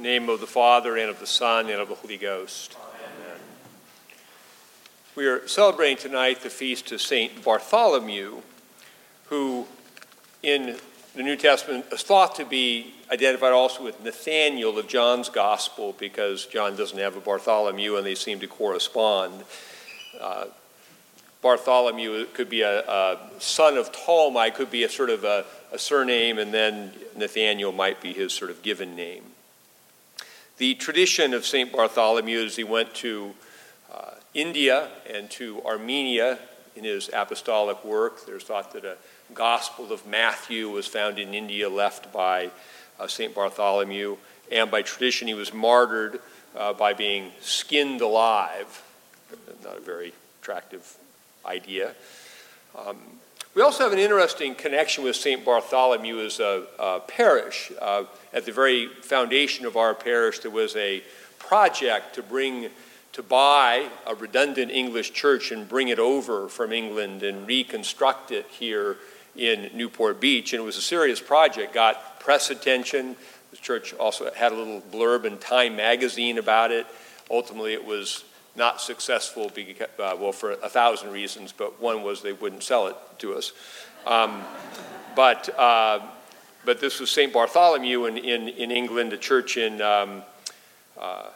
name of the Father, and of the Son, and of the Holy Ghost. Amen. We are celebrating tonight the feast of St. Bartholomew, who in the New Testament is thought to be identified also with Nathaniel of John's Gospel because John doesn't have a Bartholomew and they seem to correspond. Uh, Bartholomew could be a, a, son of Ptolemy, could be a sort of a, a surname, and then Nathaniel might be his sort of given name. The tradition of St. Bartholomew is he went to uh, India and to Armenia in his apostolic work. There's thought that a Gospel of Matthew was found in India, left by uh, St. Bartholomew, and by tradition he was martyred uh, by being skinned alive. Not a very attractive idea. Um, we also have an interesting connection with St. Bartholomew as a, a parish. Uh, at the very foundation of our parish, there was a project to bring, to buy a redundant English church and bring it over from England and reconstruct it here in Newport Beach. And it was a serious project, got press attention. The church also had a little blurb in Time magazine about it. Ultimately, it was not successful, because, uh, well, for a thousand reasons, but one was they wouldn't sell it to us. Um, but, uh, but this was St. Bartholomew in, in, in England, a church in, um, uh,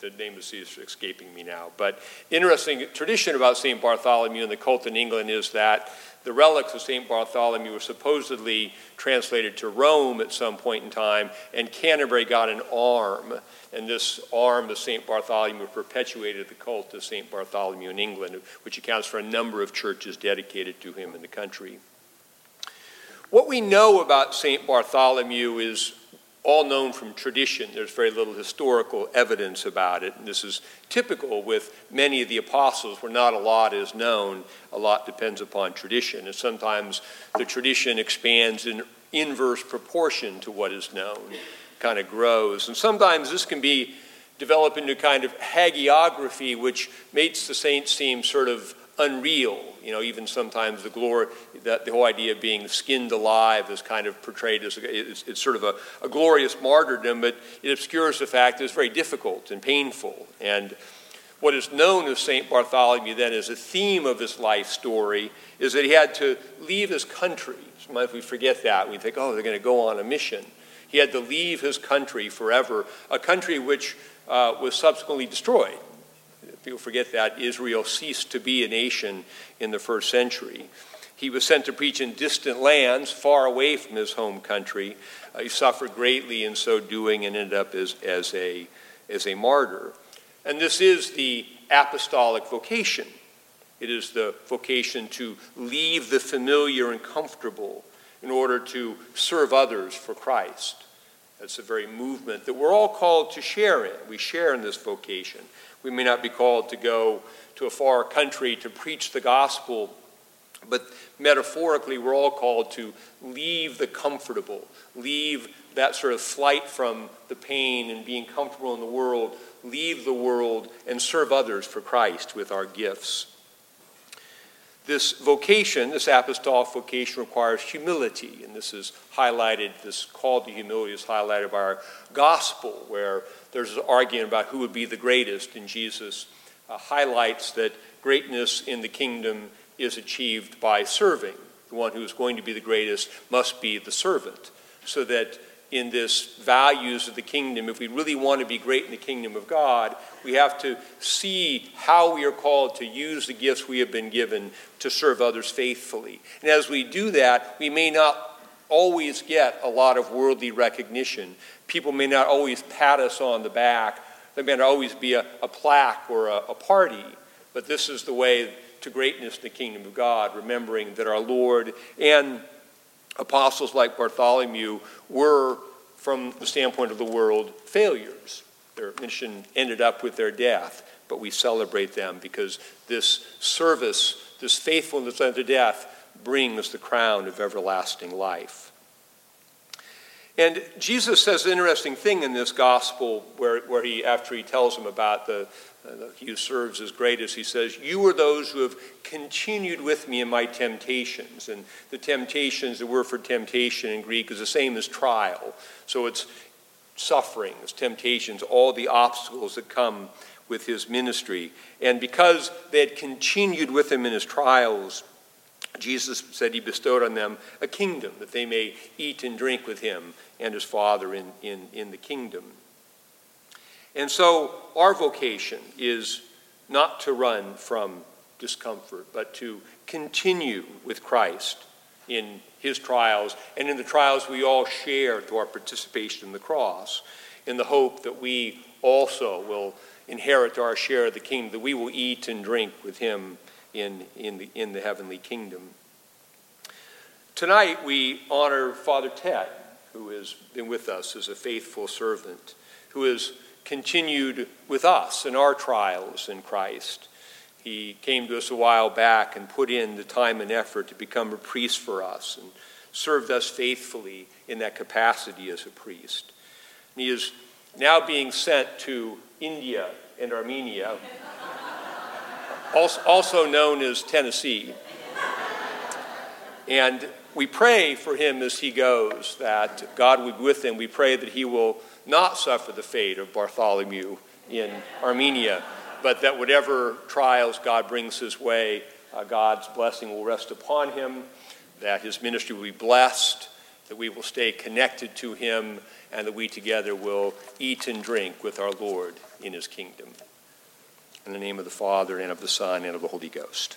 the name is escaping me now. But interesting tradition about St. Bartholomew and the cult in England is that the relics of St. Bartholomew were supposedly translated to Rome at some point in time, and Canterbury got an arm. And this arm of St. Bartholomew perpetuated the cult of St. Bartholomew in England, which accounts for a number of churches dedicated to him in the country. What we know about St. Bartholomew is all known from tradition. There's very little historical evidence about it. And this is typical with many of the apostles, where not a lot is known. A lot depends upon tradition. And sometimes the tradition expands in inverse proportion to what is known, kind of grows. And sometimes this can be developed into kind of hagiography, which makes the saints seem sort of unreal. You know, even sometimes the glory, that the whole idea of being skinned alive is kind of portrayed as it's, it's, sort of a, a, glorious martyrdom, but it obscures the fact that it's very difficult and painful. And what is known of St. Bartholomew then as a theme of his life story is that he had to leave his country. Sometimes we forget that. We think, oh, they're going to go on a mission. He had to leave his country forever, a country which uh, was subsequently destroyed People forget that Israel ceased to be a nation in the first century. He was sent to preach in distant lands, far away from his home country. Uh, he suffered greatly in so doing and ended up as, as, a, as a martyr. And this is the apostolic vocation. It is the vocation to leave the familiar and comfortable in order to serve others for Christ. That's the very movement that we're all called to share in. We share in this vocation. We may not be called to go to a far country to preach the gospel, but metaphorically, we're all called to leave the comfortable, leave that sort of flight from the pain and being comfortable in the world, leave the world and serve others for Christ with our gifts. This vocation, this apostolic vocation, requires humility, and this is highlighted, this call to humility is highlighted by our gospel, where there's an argument about who would be the greatest, and Jesus uh, highlights that greatness in the kingdom is achieved by serving. The one who is going to be the greatest must be the servant, so that in this values of the kingdom, if we really want to be great in the kingdom of God, we have to see how we are called to use the gifts we have been given to serve others faithfully. And as we do that, we may not always get a lot of worldly recognition. People may not always pat us on the back. There may not always be a, a plaque or a, a party. But this is the way to greatness in the kingdom of God, remembering that our Lord and apostles like Bartholomew were, from the standpoint of the world, failures. Their mission ended up with their death, but we celebrate them because this service, this faithfulness unto death, brings the crown of everlasting life. And Jesus says an interesting thing in this gospel where, where he, after he tells them about the, uh, he who serves as greatest, he says, You are those who have continued with me in my temptations. And the temptations, the word for temptation in Greek is the same as trial. So it's sufferings, temptations, all the obstacles that come with his ministry. And because they had continued with him in his trials, Jesus said he bestowed on them a kingdom that they may eat and drink with him and his Father in, in, in the kingdom. And so our vocation is not to run from discomfort, but to continue with Christ in his trials and in the trials we all share through our participation in the cross, in the hope that we also will inherit our share of the kingdom, that we will eat and drink with him in, in, the, in the heavenly kingdom. Tonight we honor Father Ted, who has been with us as a faithful servant, who has continued with us in our trials in Christ. He came to us a while back and put in the time and effort to become a priest for us and served us faithfully in that capacity as a priest. And he is now being sent to India and Armenia, also known as Tennessee. And we pray for him as he goes that God would be with him. We pray that he will not suffer the fate of Bartholomew in Armenia, but that whatever trials God brings his way, uh, God's blessing will rest upon him, that his ministry will be blessed, that we will stay connected to him, and that we together will eat and drink with our Lord in his kingdom. In the name of the Father, and of the Son, and of the Holy Ghost.